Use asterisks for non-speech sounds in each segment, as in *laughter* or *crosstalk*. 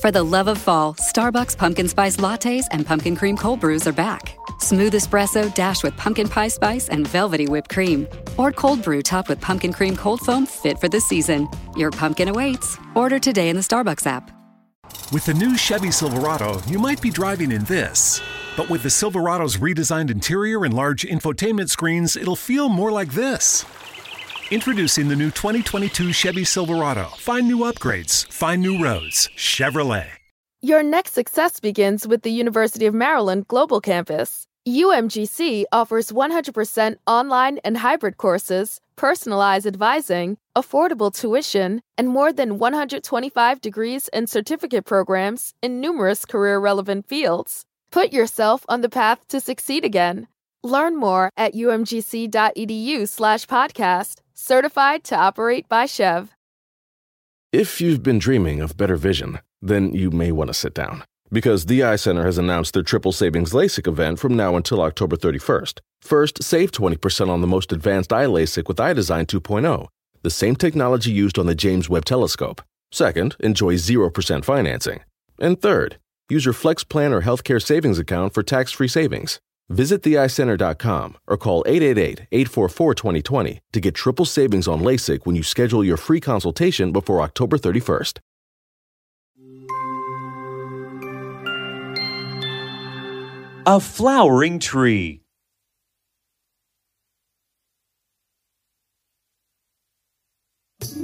For the love of fall, Starbucks pumpkin spice lattes and pumpkin cream cold brews are back. Smooth espresso dashed with pumpkin pie spice and velvety whipped cream. Or cold brew topped with pumpkin cream cold foam fit for the season. Your pumpkin awaits. Order today in the Starbucks app. With the new Chevy Silverado, you might be driving in this. But with the Silverado's redesigned interior and large infotainment screens, it'll feel more like this. Introducing the new 2022 Chevy Silverado. Find new upgrades, find new roads. Chevrolet. Your next success begins with the University of Maryland Global Campus. UMGC offers 100% online and hybrid courses, personalized advising, affordable tuition, and more than 125 degrees and certificate programs in numerous career relevant fields. Put yourself on the path to succeed again. Learn more at umgc.edu/slash podcast certified to operate by Chev. If you've been dreaming of better vision, then you may want to sit down. Because the Eye Center has announced their triple savings LASIK event from now until October 31st. First, save 20% on the most advanced iLASIK with iDesign 2.0, the same technology used on the James Webb Telescope. Second, enjoy 0% financing. And third, use your Flex Plan or healthcare savings account for tax free savings. Visit theeyecenter.com or call 888-844-2020 to get triple savings on LASIK when you schedule your free consultation before October 31st. A flowering tree.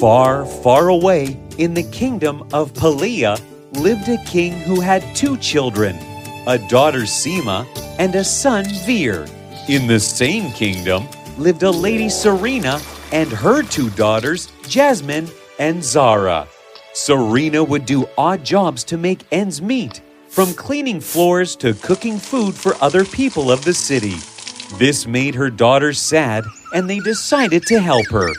Far, far away in the kingdom of Pelia lived a king who had two children, a daughter Seema and a son Veer. In the same kingdom lived a lady Serena and her two daughters Jasmine and Zara. Serena would do odd jobs to make ends meet, from cleaning floors to cooking food for other people of the city. This made her daughters sad, and they decided to help her.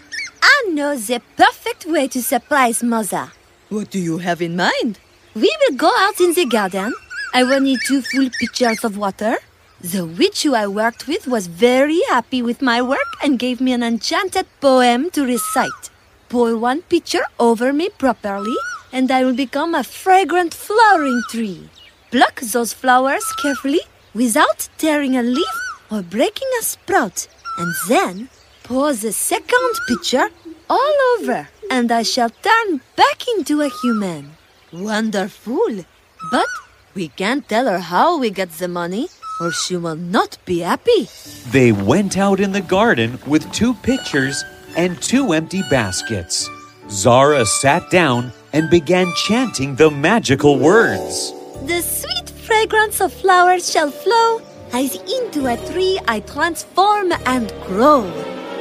I know the perfect way to surprise mother. What do you have in mind? We will go out in the garden. I will need two full pitchers of water. The witch who I worked with was very happy with my work and gave me an enchanted poem to recite. Pour one pitcher over me properly, and I will become a fragrant flowering tree. Pluck those flowers carefully without tearing a leaf or breaking a sprout, and then pour the second pitcher all over, and I shall turn back into a human. Wonderful! But we can't tell her how we get the money, or she will not be happy. They went out in the garden with two pitchers and two empty baskets. Zara sat down and began chanting the magical words. The sweet fragrance of flowers shall flow as into a tree I transform and grow.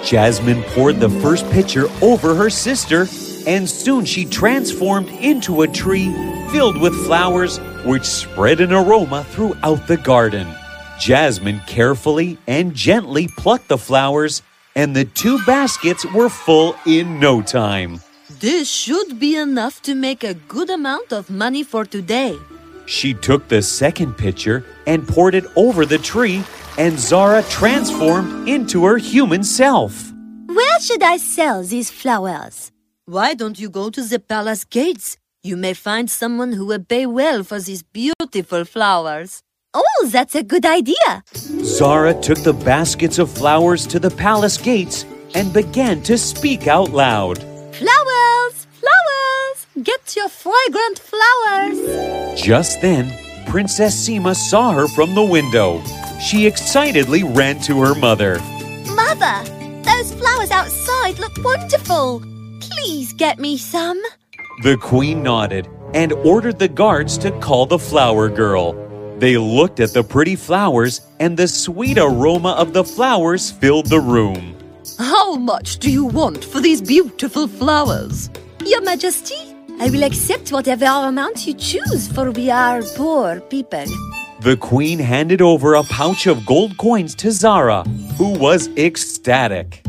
Jasmine poured the first pitcher over her sister, and soon she transformed into a tree filled with flowers which spread an aroma throughout the garden. Jasmine carefully and gently plucked the flowers, and the two baskets were full in no time. This should be enough to make a good amount of money for today. She took the second pitcher and poured it over the tree, and Zara transformed into her human self. Where should I sell these flowers? Why don't you go to the palace gates? You may find someone who will pay well for these beautiful flowers. Oh, that's a good idea. Zara took the baskets of flowers to the palace gates and began to speak out loud. Flowers, flowers, get your fragrant flowers. Just then, Princess Seema saw her from the window. She excitedly ran to her mother. Mother, those flowers outside look wonderful. Please get me some. The queen nodded and ordered the guards to call the flower girl. They looked at the pretty flowers, and the sweet aroma of the flowers filled the room. How much do you want for these beautiful flowers? Your Majesty, I will accept whatever amount you choose, for we are poor people. The queen handed over a pouch of gold coins to Zara, who was ecstatic.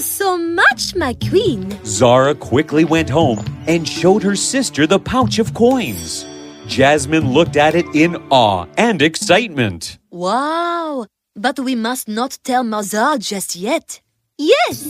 You so much, my queen. Zara quickly went home and showed her sister the pouch of coins. Jasmine looked at it in awe and excitement. Wow! But we must not tell Mother just yet. Yes,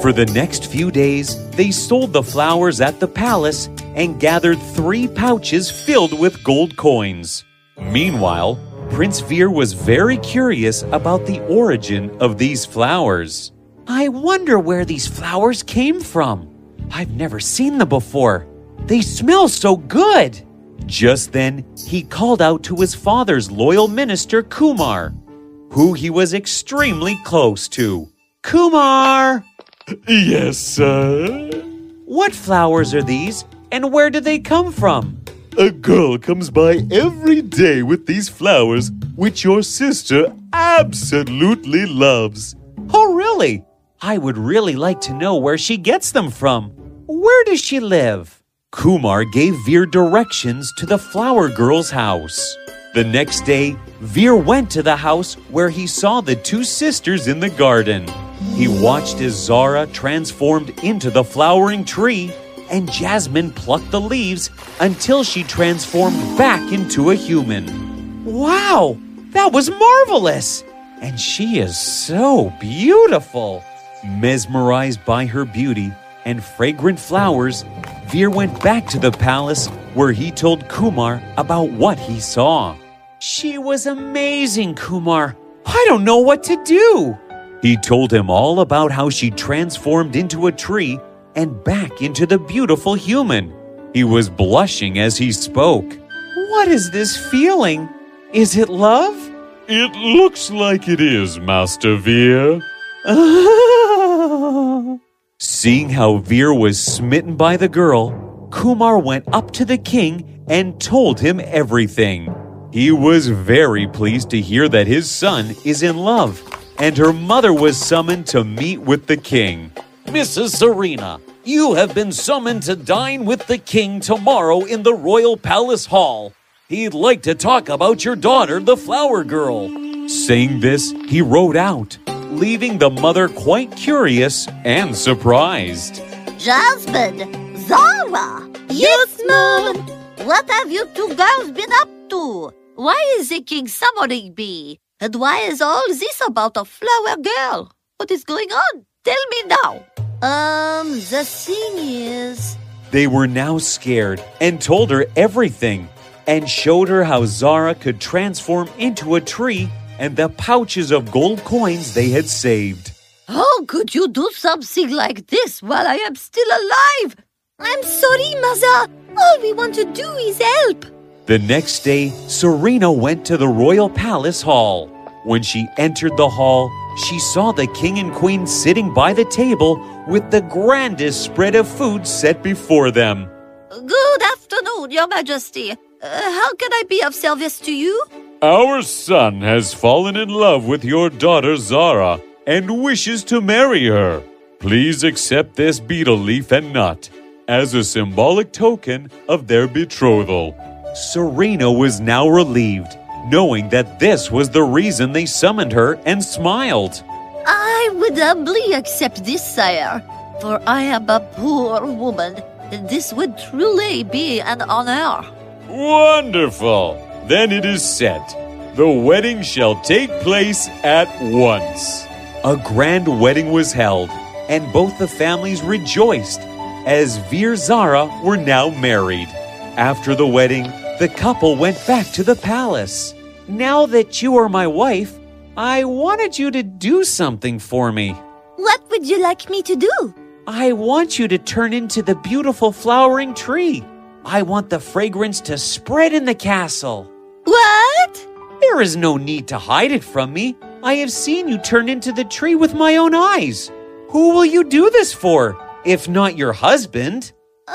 For the next few days, they sold the flowers at the palace and gathered three pouches filled with gold coins. Meanwhile, Prince Veer was very curious about the origin of these flowers. I wonder where these flowers came from. I've never seen them before. They smell so good. Just then, he called out to his father's loyal minister, Kumar, who he was extremely close to. Kumar! *laughs* Yes, sir. What flowers are these, and where do they come from? A girl comes by every day with these flowers, which your sister absolutely loves. Oh, really? I would really like to know where she gets them from. Where does she live? Kumar gave Veer directions to the flower girl's house. The next day, Veer went to the house where he saw the two sisters in the garden. He watched as Zara transformed into the flowering tree and Jasmine plucked the leaves until she transformed back into a human. Wow, that was marvelous! And she is so beautiful! Mesmerized by her beauty and fragrant flowers, Veer went back to the palace where he told Kumar about what he saw. She was amazing, Kumar. I don't know what to do. He told him all about how she transformed into a tree and back into the beautiful human. He was blushing as he spoke. What is this feeling? Is it love? It looks like it is, Master Veer. *laughs* Seeing how Veer was smitten by the girl, Kumar went up to the king and told him everything. He was very pleased to hear that his son is in love, and her mother was summoned to meet with the king. Mrs. Serena, you have been summoned to dine with the king tomorrow in the Royal Palace Hall. He'd like to talk about your daughter, the flower girl. Saying this, he rode out, leaving the mother quite curious and surprised. Jasmine, Zara, Yes, Mom! what have you two girls been up to? Why is the king summoning me? And why is all this about a flower girl? What is going on? Tell me now. Um, the thing is. They were now scared and told her everything and showed her how Zara could transform into a tree and the pouches of gold coins they had saved. How could you do something like this while I am still alive? I'm sorry, Mother. All we want to do is help. The next day, Serena went to the royal palace hall. When she entered the hall, she saw the king and queen sitting by the table with the grandest spread of food set before them. Good afternoon, Your Majesty. Uh, how can I be of service to you? Our son has fallen in love with your daughter Zara and wishes to marry her. Please accept this betel leaf and nut as a symbolic token of their betrothal. Serena was now relieved, knowing that this was the reason they summoned her and smiled. I would humbly accept this, sire, for I am a poor woman, and this would truly be an honor. Wonderful! Then it is set. The wedding shall take place at once. A grand wedding was held, and both the families rejoiced as Veer Zara were now married. After the wedding, the couple went back to the palace. Now that you are my wife, I wanted you to do something for me. What would you like me to do? I want you to turn into the beautiful flowering tree. I want the fragrance to spread in the castle. There is no need to hide it from me. I have seen you turn into the tree with my own eyes. Who will you do this for, if not your husband? Uh,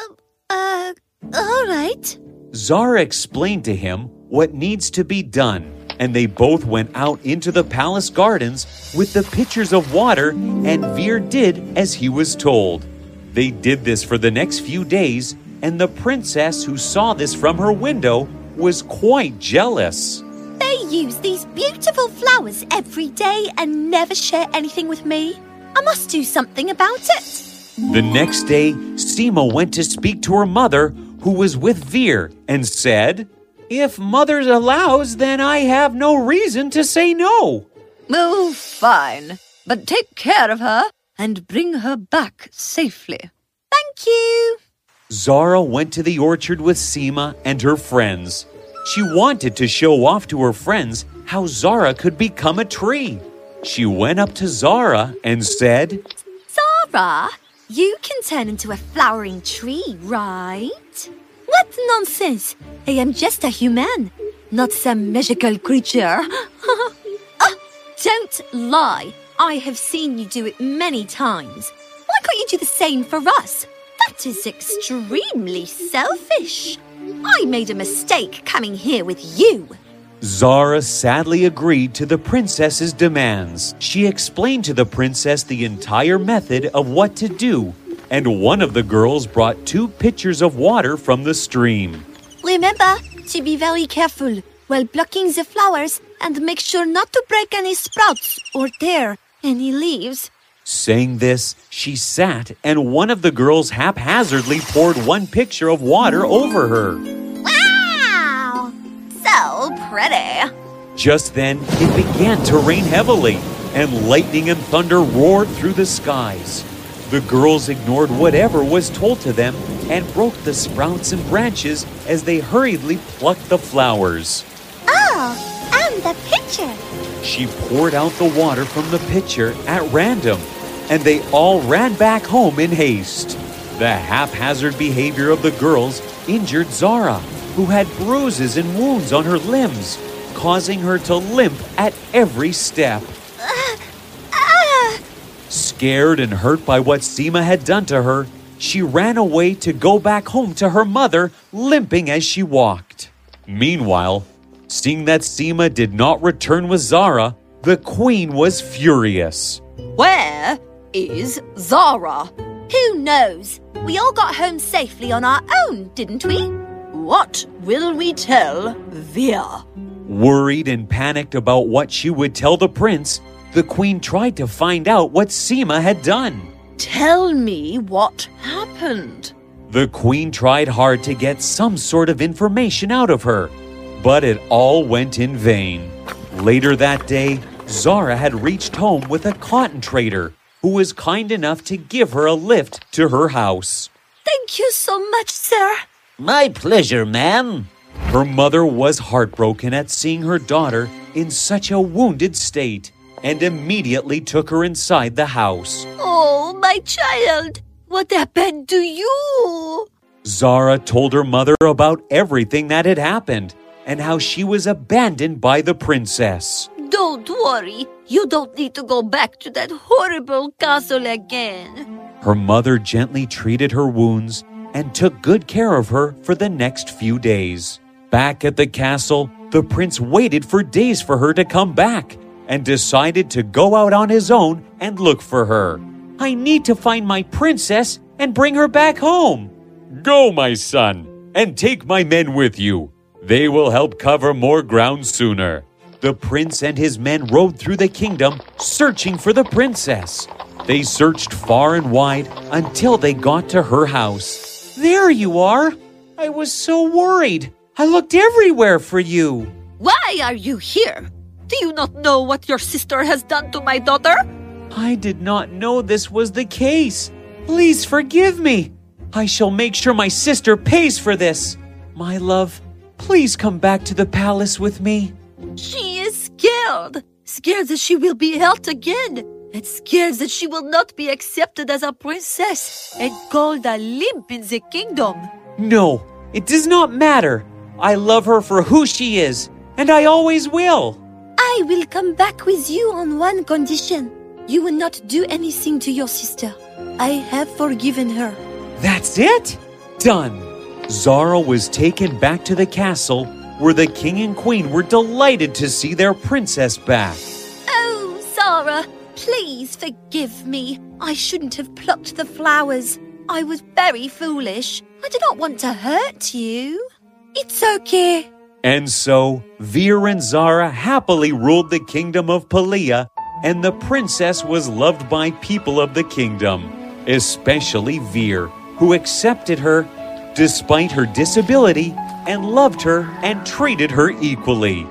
uh, all right. Zara explained to him what needs to be done, and they both went out into the palace gardens with the pitchers of water, and Veer did as he was told. They did this for the next few days, and the princess who saw this from her window was quite jealous. They use these beautiful flowers every day and never share anything with me. I must do something about it. The next day, Seema went to speak to her mother, who was with Veer, and said, If mother allows, then I have no reason to say no. Oh, fine. But take care of her and bring her back safely. Thank you. Zara went to the orchard with Seema and her friends. She wanted to show off to her friends how Zara could become a tree. She went up to Zara and said, Zara, you can turn into a flowering tree, right? What nonsense! I am just a human, not some magical creature. Ah, *laughs* don't lie. I have seen you do it many times. Why can't you do the same for us? That is extremely selfish. I made a mistake coming here with you. Zara sadly agreed to the princess's demands. She explained to the princess the entire method of what to do, and one of the girls brought two pitchers of water from the stream. Remember to be very careful while plucking the flowers and make sure not to break any sprouts or tear any leaves. Saying this, she sat and one of the girls haphazardly poured one pitcher of water over her. Wow! So pretty. Just then, it began to rain heavily, and lightning and thunder roared through the skies. The girls ignored whatever was told to them and broke the sprouts and branches as they hurriedly plucked the flowers. Oh, the pitcher. She poured out the water from the pitcher at random, and they all ran back home in haste. The haphazard behavior of the girls injured Zara, who had bruises and wounds on her limbs, causing her to limp at every step. Ah! Scared and hurt by what Seema had done to her, she ran away to go back home to her mother, limping as she walked. Meanwhile, seeing that Seema did not return with Zara, the queen was furious. Where is Zara? Who knows? We all got home safely on our own, didn't we? What will we tell Veer? Worried and panicked about what she would tell the prince, the queen tried to find out what Seema had done. Tell me what happened. The queen tried hard to get some sort of information out of her, but it all went in vain. Later that day, Zara had reached home with a cotton trader who was kind enough to give her a lift to her house. Thank you so much, sir. My pleasure, ma'am. Her mother was heartbroken at seeing her daughter in such a wounded state and immediately took her inside the house. Oh, my child. What happened to you? Zara told her mother about everything that had happened and how she was abandoned by the princess. Don't worry. You don't need to go back to that horrible castle again. Her mother gently treated her wounds and took good care of her for the next few days. Back at the castle, the prince waited for days for her to come back and decided to go out on his own and look for her. I need to find my princess and bring her back home. Go, my son, and take my men with you. They will help cover more ground sooner. The prince and his men rode through the kingdom searching for the princess. They searched far and wide until they got to her house. There you are! I was so worried. I looked everywhere for you. Why are you here? Do you not know what your sister has done to my daughter? I did not know this was the case. Please forgive me. I shall make sure my sister pays for this. My love, please come back to the palace with me. She is scared. Scared that she will be hurt again. And scared that she will not be accepted as a princess and called a limp in the kingdom. No, it does not matter. I love her for who she is, and I always will. I will come back with you on one condition. You will not do anything to your sister. I have forgiven her. That's it? Done. Zara was taken back to the castle where the king and queen were delighted to see their princess back. Oh, Zara, please forgive me. I shouldn't have plucked the flowers. I was very foolish. I did not want to hurt you. It's okay. And so, Veer and Zara happily ruled the kingdom of Pelia, and the princess was loved by people of the kingdom, especially Veer, who accepted her despite her disability and loved her and treated her equally.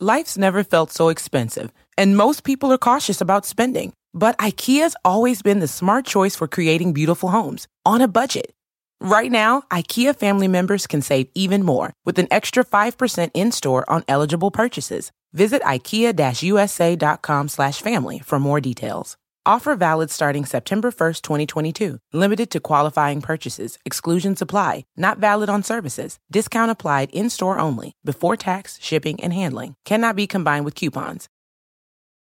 Life's never felt so expensive. and most people are cautious about spending. But IKEA's always been the smart choice for creating beautiful homes on a budget. Right now, IKEA family members can save even more with an extra 5% in-store on eligible purchases. Visit ikea-usa.com slash family for more details. Offer valid starting September 1st, 2022. Limited to qualifying purchases. Exclusions apply. Not valid on services. Discount applied in-store only. Before tax, shipping, and handling. Cannot be combined with coupons.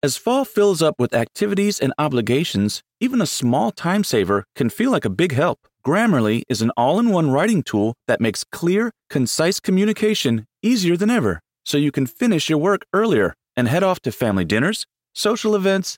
As fall fills up with activities and obligations, even a small time saver can feel like a big help. Grammarly is an all in one writing tool that makes clear, concise communication easier than ever, so you can finish your work earlier and head off to family dinners, social events,